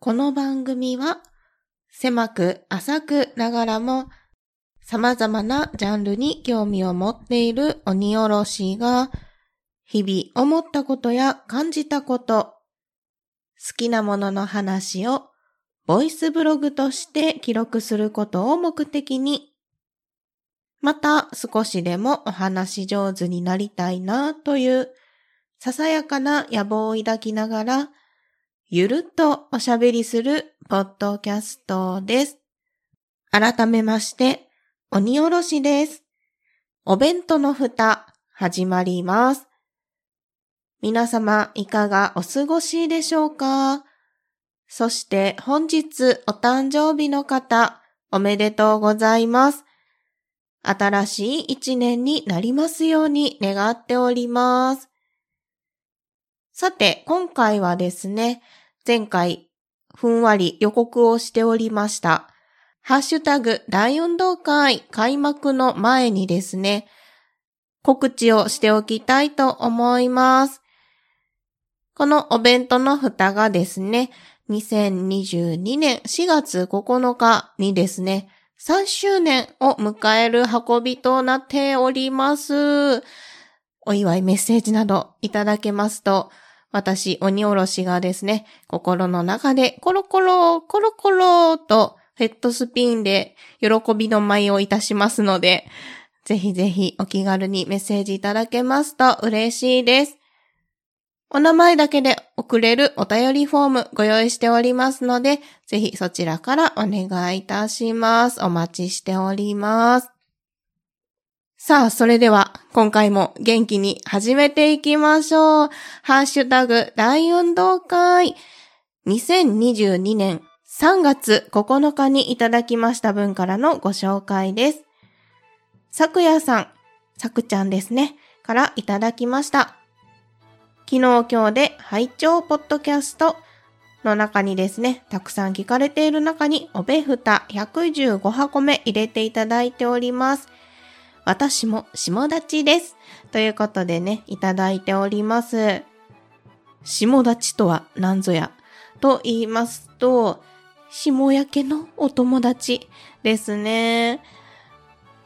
この番組は狭く浅くながらも様々なジャンルに興味を持っている鬼おろしが日々思ったことや感じたこと、好きなものの話をボイスブログとして記録することを目的にまた少しでもお話上手になりたいなというささやかな野望を抱きながらゆるっとおしゃべりするポッドキャストです。改めまして、鬼おろしです。お弁当の蓋、始まります。皆様、いかがお過ごしでしょうか？そして本日お誕生日の方、おめでとうございます。新しい一年になりますように願っております。さて、今回はですね、前回、ふんわり予告をしておりました。ハッシュタグ大運動会開幕の前にですね、告知をしておきたいと思います。このお弁当の蓋がですね、2022年4月9日にですね、3周年を迎える運びとなっております。お祝いメッセージなどいただけますと、私、鬼おろしがですね、心の中でコロコロ、コロコロとヘッドスピンで喜びの舞をいたしますので、ぜひぜひお気軽にメッセージいただけますと嬉しいです。お名前だけで送れるお便りフォームご用意しておりますので、ぜひそちらからお願いいたします。お待ちしております。さあ、それでは、今回も元気に始めていきましょう。ハッシュタグ大運動会。2022年3月9日にいただきました分からのご紹介です。さくやさん、さくちゃんですね、からいただきました。昨日今日で拝聴ポッドキャストの中にですね、たくさん聞かれている中におべふた115箱目入れていただいております。私も下立ちです。ということでね、いただいております。下立ちとは何ぞや？と言いますと、下焼けのお友達ですね。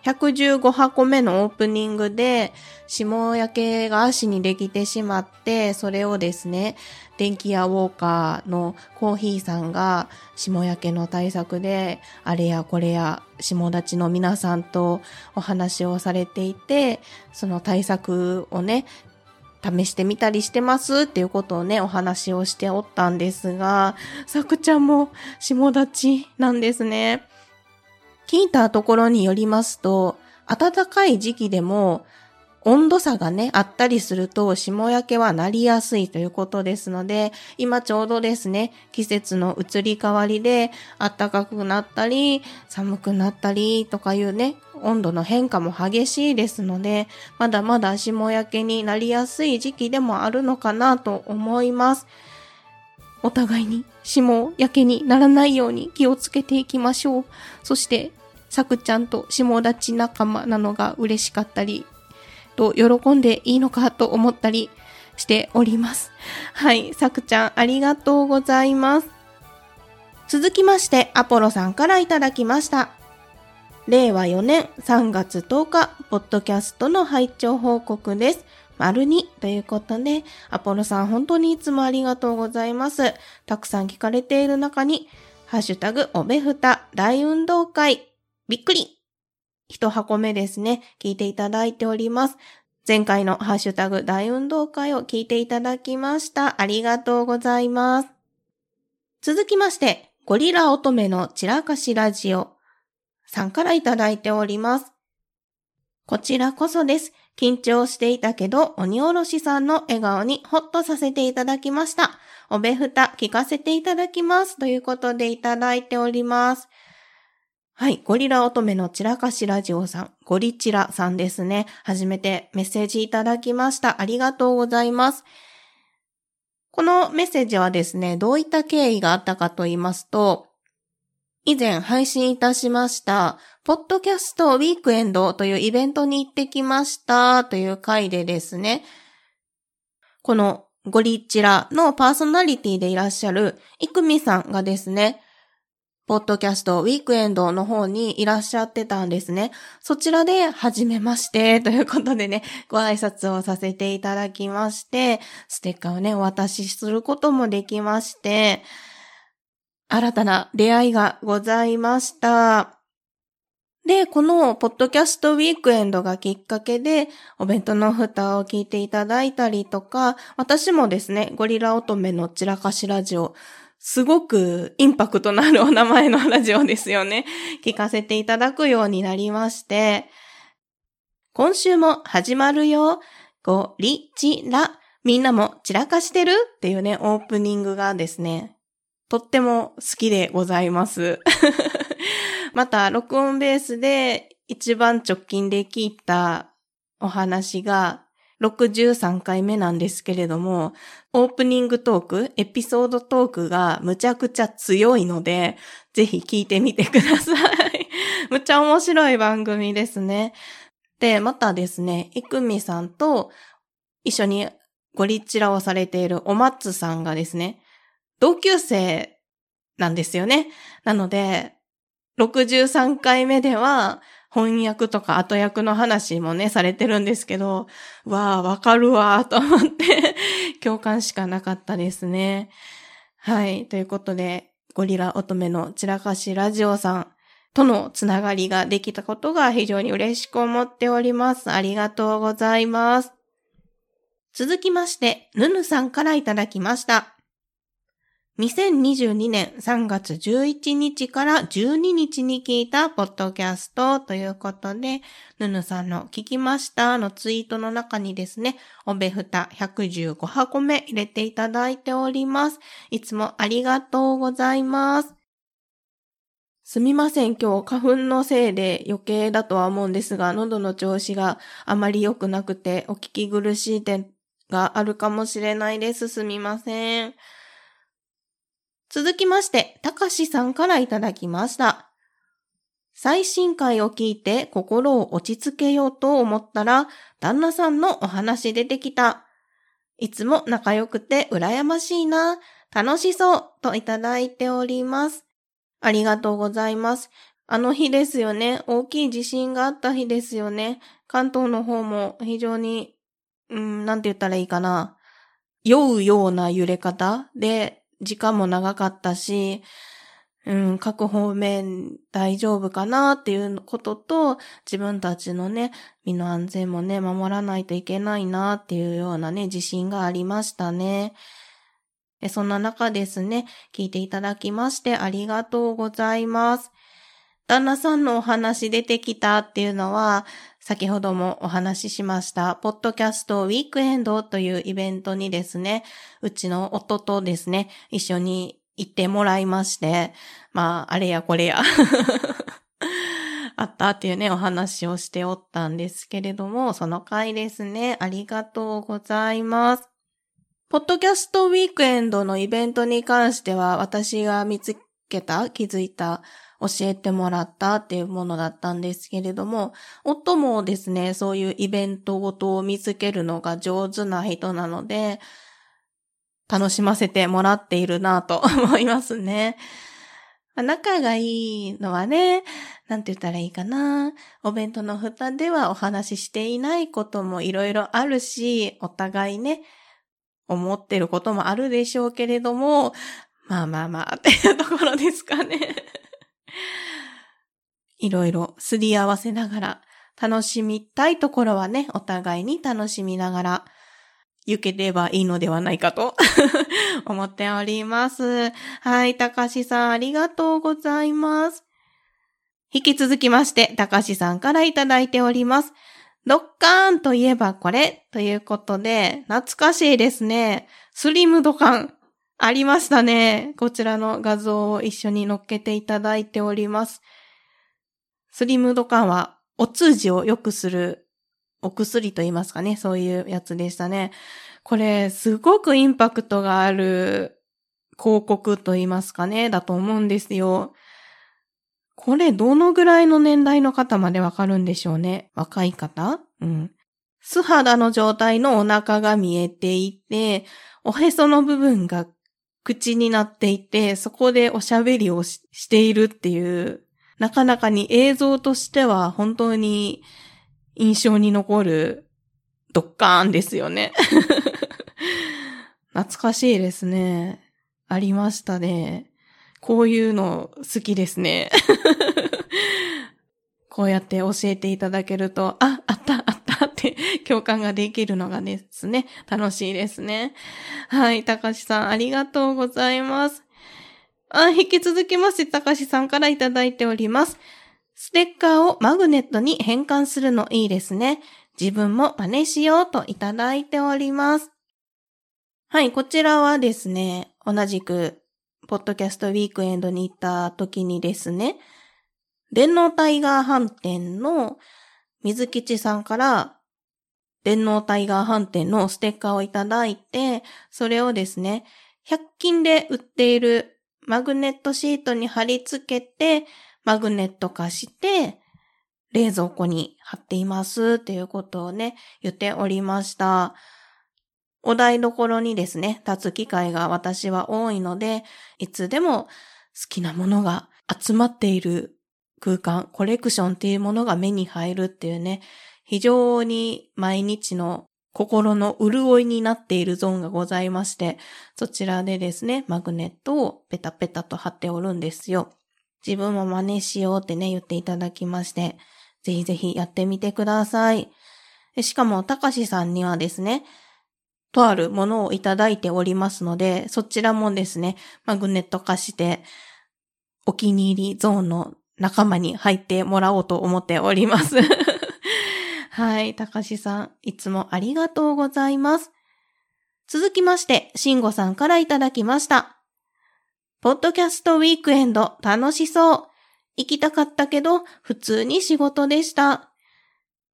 115箱目のオープニングで、霜焼けが足にできてしまって、それをですね、電気屋ウォーカーのコーヒーさんが、霜焼けの対策で、あれやこれや、下立ちの皆さんとお話をされていて、その対策をね、試してみたりしてますっていうことをね、お話をしておったんですが、さくちゃんも下立ちなんですね。聞いたところによりますと、暖かい時期でも温度差がね、あったりすると、霜焼けはなりやすいということですので、今ちょうどですね、季節の移り変わりで、暖かくなったり、寒くなったりとかいうね、温度の変化も激しいですので、まだまだ霜焼けになりやすい時期でもあるのかなと思います。お互いに霜焼けにならないように気をつけていきましょう。そして、さくちゃんと下立ち仲間なのが嬉しかったり、と喜んでいいのかと思ったりしております。はい、さくちゃんありがとうございます。続きまして、アポロさんからいただきました。令和4年3月10日、ポッドキャストの拝聴報告です。丸2ということで、アポロさん本当にいつもありがとうございます。たくさん聞かれている中に、ハッシュタグおべふた大運動会、びっくり一箱目ですね、聞いていただいております。前回のハッシュタグ大運動会を聞いていただきました。ありがとうございます。続きまして、ゴリラ乙女の散らかしラジオさんからいただいております。こちらこそです。緊張していたけど、鬼おろしさんの笑顔にほっとさせていただきました。おべふた聞かせていただきます。ということでいただいております。はい。ゴリラ乙女の散らかしラジオさん、ゴリチラさんですね。初めてメッセージいただきました。ありがとうございます。このメッセージはですね、どういった経緯があったかと言いますと、以前配信いたしました、ポッドキャストウィークエンドというイベントに行ってきましたという回でですね、このゴリッチラのパーソナリティでいらっしゃるイクミさんがですね、ポッドキャストウィークエンドの方にいらっしゃってたんですね。そちらで、はじめまして ということでね、ご挨拶をさせていただきまして、ステッカーをね、お渡しすることもできまして、新たな出会いがございました。で、このポッドキャストウィークエンドがきっかけで、お弁当の蓋を聞いていただいたりとか、私もですね、ゴリラ乙女の散らかしラジオ、すごくインパクトのあるお名前のラジオですよね。聞かせていただくようになりまして、今週も始まるよ。ゴリチラ。みんなも散らかしてる？っていうね、オープニングがですね、とっても好きでございます。また、録音ベースで一番直近で聞いたお話が63回目なんですけれども、オープニングトーク、エピソードトークがむちゃくちゃ強いので、ぜひ聞いてみてください。むちゃ面白い番組ですね。で、またですね、いくみさんと一緒にゴリッチラをされているおまつさんがですね、同級生なんですよね。なので、63回目では、翻訳とか後役の話もね、されてるんですけど、わあ、わかるわ と思って共感しかなかったですね。はい。ということで、ゴリラ乙女の散らかしラジオさんとのつながりができたことが非常に嬉しく思っております。ありがとうございます。続きまして、ぬぬさんからいただきました。2022年3月11日から12日に聞いたポッドキャストということで、ぬぬさんの聞きましたのツイートの中にですね、おべふた115箱目入れていただいております。いつもありがとうございます。すみません、今日花粉のせいで余計だとは思うんですが、喉の調子があまり良くなくてお聞き苦しい点があるかもしれないです。すみません。続きまして、たかしさんからいただきました。最新回を聞いて心を落ち着けようと思ったら、旦那さんのお話出てきた。いつも仲良くて羨ましいな。楽しそうといただいております。ありがとうございます。あの日ですよね。大きい地震があった日ですよね。関東の方も非常に、うん、なんて言ったらいいかな。酔うような揺れ方で、時間も長かったし、うん、各方面大丈夫かなっていうことと、自分たちのね、身の安全もね、守らないといけないなっていうようなね、自信がありましたね。そんな中ですね、聞いていただきましてありがとうございます。旦那さんのお話出てきたっていうのは、先ほどもお話ししました、ポッドキャストウィークエンドというイベントにですね、うちの夫とですね、一緒に行ってもらいまして、まあ、あれやこれや あったっていうね、お話をしておったんですけれども、その回ですね、ありがとうございます。ポッドキャストウィークエンドのイベントに関しては、私が見つけた、気づいた教えてもらったっていうものだったんですけれども、夫もですね、そういうイベントごとを見つけるのが上手な人なので、楽しませてもらっているなと 思いますね。仲がいいのはね、なんて言ったらいいかな。お弁当の蓋ではお話ししていないこともいろいろあるし、お互いね、思ってることもあるでしょうけれども、まあまあまあっていうところですかね。いろいろすり合わせながら、楽しみたいところはね、お互いに楽しみながら、行ければいいのではないかと 思っております。はい、高しさんありがとうございます。引き続きまして、高しさんからいただいております。ドッカーンといえばこれということで、懐かしいですね。スリムドカン。ありましたね。こちらの画像を一緒に載っけていただいております。スリムドカンは、お通じを良くするお薬と言いますかね。そういうやつでしたね。これ、すごくインパクトがある広告と言いますかね。だと思うんですよ。これ、どのぐらいの年代の方までわかるんでしょうね。若い方？うん。素肌の状態のお腹が見えていて、おへその部分が口になっていて、そこでおしゃべりをしているっていう、なかなかに映像としては本当に印象に残るドッカーンですよね。懐かしいですね。ありましたね。こういうの好きですね。こうやって教えていただけると、あ、あった、あった 共感ができるのがですね、楽しいですね。はい、高橋さんありがとうございます。あ、引き続きまして、高橋さんからいただいております。ステッカーをマグネットに変換するのいいですね。自分も真似しようといただいております。はい、こちらはですね、同じく、ポッドキャストウィークエンドに行った時にですね、電脳タイガー飯店の水吉さんから電脳タイガー飯店のステッカーをいただいて、それをですね、100均で売っているマグネットシートに貼り付けて、マグネット化して、冷蔵庫に貼っていますっていうことをね、言っておりました。お台所にですね、立つ機会が私は多いので、いつでも好きなものが集まっている空間、コレクションっていうものが目に入るっていうね、非常に毎日の心の潤いになっているゾーンがございまして、そちらでですね、マグネットをペタペタと貼っておるんですよ。自分も真似しようってね、言っていただきまして、ぜひぜひやってみてください。しかも、たかしさんにはですね、とあるものをいただいておりますので、そちらもですね、マグネット化して、お気に入りゾーンの仲間に入ってもらおうと思っております。はい、たかしさん、いつもありがとうございます。続きまして、しんごさんからいただきました。ポッドキャストウィークエンド楽しそう。行きたかったけど、普通に仕事でした。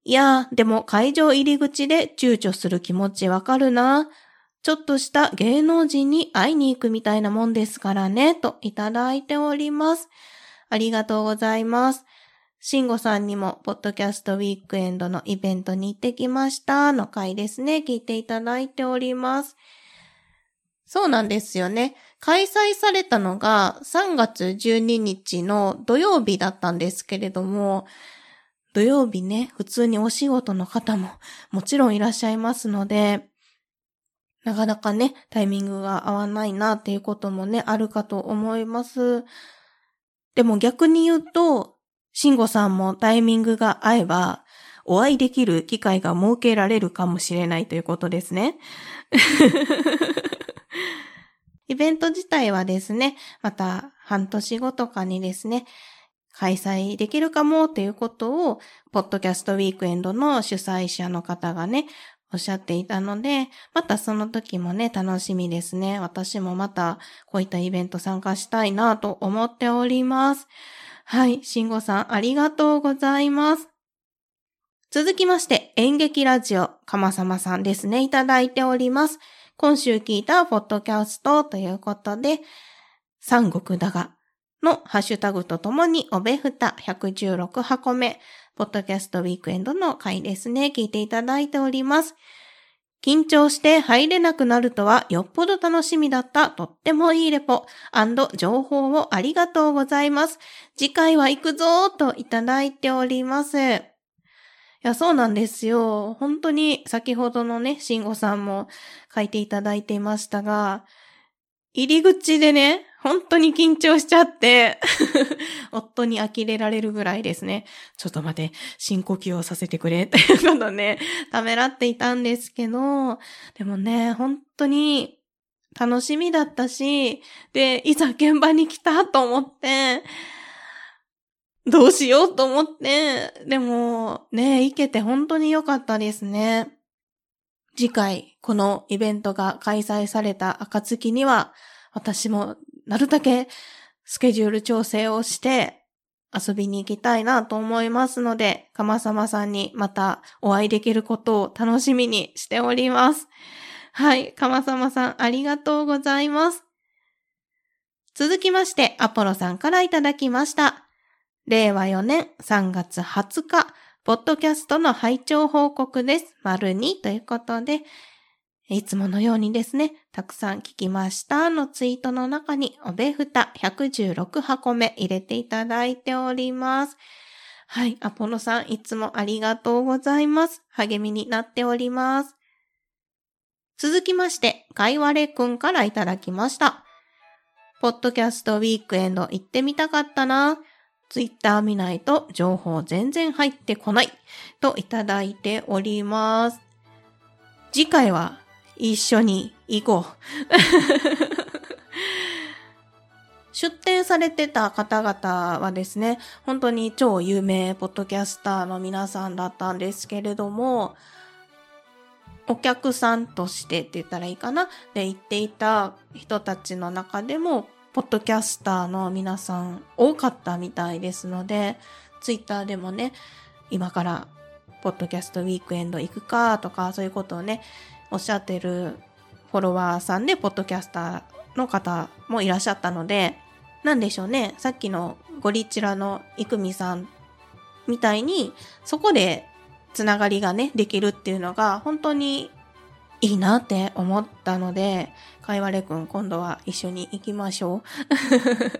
いやー、でも会場入り口で躊躇する気持ちわかるな。ちょっとした芸能人に会いに行くみたいなもんですからね、といただいております。ありがとうございます。シンゴさんにも、ポッドキャストウィークエンドのイベントに行ってきましたの回ですね、聞いていただいております。そうなんですよね。開催されたのが3月12日の土曜日だったんですけれども、土曜日ね、普通にお仕事の方ももちろんいらっしゃいますので、なかなかね、タイミングが合わないなっていうこともね、あるかと思います。でも逆に言うと、慎吾さんもタイミングが合えば、お会いできる機会が設けられるかもしれないということですね。イベント自体はですね、また半年後とかにですね、開催できるかもということを、ポッドキャストウィークエンドの主催者の方がね、おっしゃっていたので、またその時もね、楽しみですね。私もまたこういったイベント参加したいなと思っております。はい、慎吾さんありがとうございます。続きまして、演劇ラジオ、かまさまさんですね、いただいております。今週聞いたポッドキャストということで、三国だがのハッシュタグとともに、おべふた116箱目、ポッドキャストウィークエンドの回ですね、聞いていただいております。緊張して入れなくなるとはよっぽど楽しみだったとってもいいレポ情報をありがとうございます。次回は行くぞといただいております。いや、そうなんですよ。本当に先ほどのね、慎吾さんも書いていただいていましたが、入り口でね、本当に緊張しちゃって 夫に呆れられるぐらいですね。ちょっと待って、深呼吸をさせてくれ、ということね、ためらっていたんですけど、でもね、本当に楽しみだったし、で、いざ現場に来たと思って、どうしようと思って、でも、ね、行けて本当に良かったですね。次回、このイベントが開催された暁には、私もなるだけスケジュール調整をして遊びに行きたいなと思いますので、かまさまさんにまたお会いできることを楽しみにしております。はい、かまさまさんありがとうございます。続きまして、アポロさんからいただきました。令和4年3月20日、ポッドキャストの拝聴報告です。丸2ということで、いつものようにですね、たくさん聞きましたのツイートの中に、おべふた116箱目入れていただいております。はい、アポロさんいつもありがとうございます。励みになっております。続きまして、かいわれくんからいただきました。ポッドキャストウィークエンド行ってみたかったな。ツイッター見ないと情報全然入ってこない。といただいております。次回は一緒に行こう。出展されてた方々はですね、本当に超有名ポッドキャスターの皆さんだったんですけれども、お客さんとしてって言ったらいいかなで行っていた人たちの中でも、ポッドキャスターの皆さん多かったみたいですので、ツイッターでもね、今からポッドキャストウィークエンド行くかとか、そういうことをね、おっしゃってるフォロワーさんで、ポッドキャスターの方もいらっしゃったので、なんでしょうね。さっきのゴリチラのイクミさんみたいに、そこでつながりがね、できるっていうのが、本当にいいなって思ったので、かいわれくん今度は一緒に行きましょう。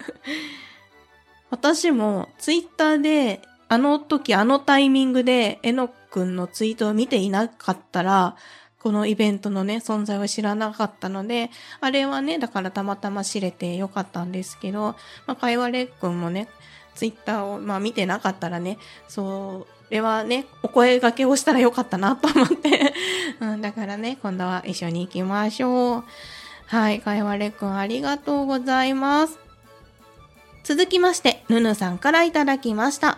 私もツイッターであの時あのタイミングでえのくんのツイートを見ていなかったら、このイベントのね、存在を知らなかったので、あれはね、だからたまたま知れてよかったんですけど、まあ、かいわれくんもね、ツイッターを、まあ、見てなかったらね、それはね、お声掛けをしたらよかったなと思って うん、だからね、今度は一緒に行きましょう。はい、かいわれくんありがとうございます。続きまして、ぬぬさんからいただきました。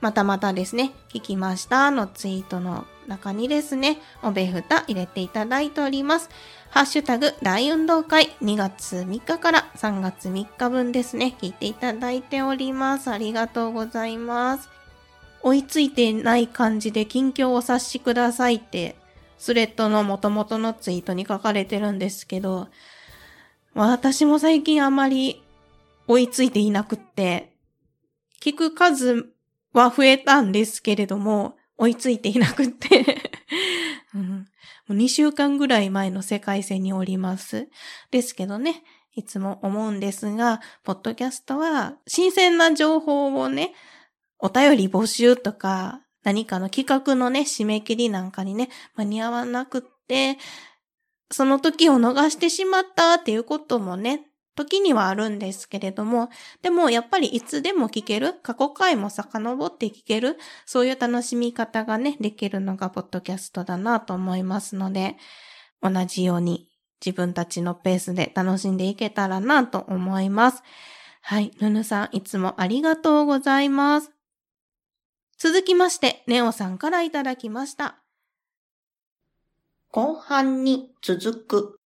またまたですね、聞きましたのツイートの中にですね、おべふた入れていただいております。ハッシュタグ大運動会2月3日から3月3日分ですね、聞いていただいております。ありがとうございます。追いついてない感じで近況をお察しくださいって、スレッドの元々のツイートに書かれてるんですけど、私も最近あまり追いついていなくって、聞く数は増えたんですけれども、追いついていなくって うん、もう2週間ぐらい前の世界線におります。ですけどね、いつも思うんですが、ポッドキャストは新鮮な情報をね、お便り募集とか、何かの企画のね、締め切りなんかにね、間に合わなくって、その時を逃してしまったっていうこともね、時にはあるんですけれども、でもやっぱりいつでも聞ける、過去回も遡って聞ける、そういう楽しみ方がね、できるのがポッドキャストだなと思いますので、同じように自分たちのペースで楽しんでいけたらなと思います。はい、ぬぬさんいつもありがとうございます。続きまして、ネオさんからいただきました。後半に続く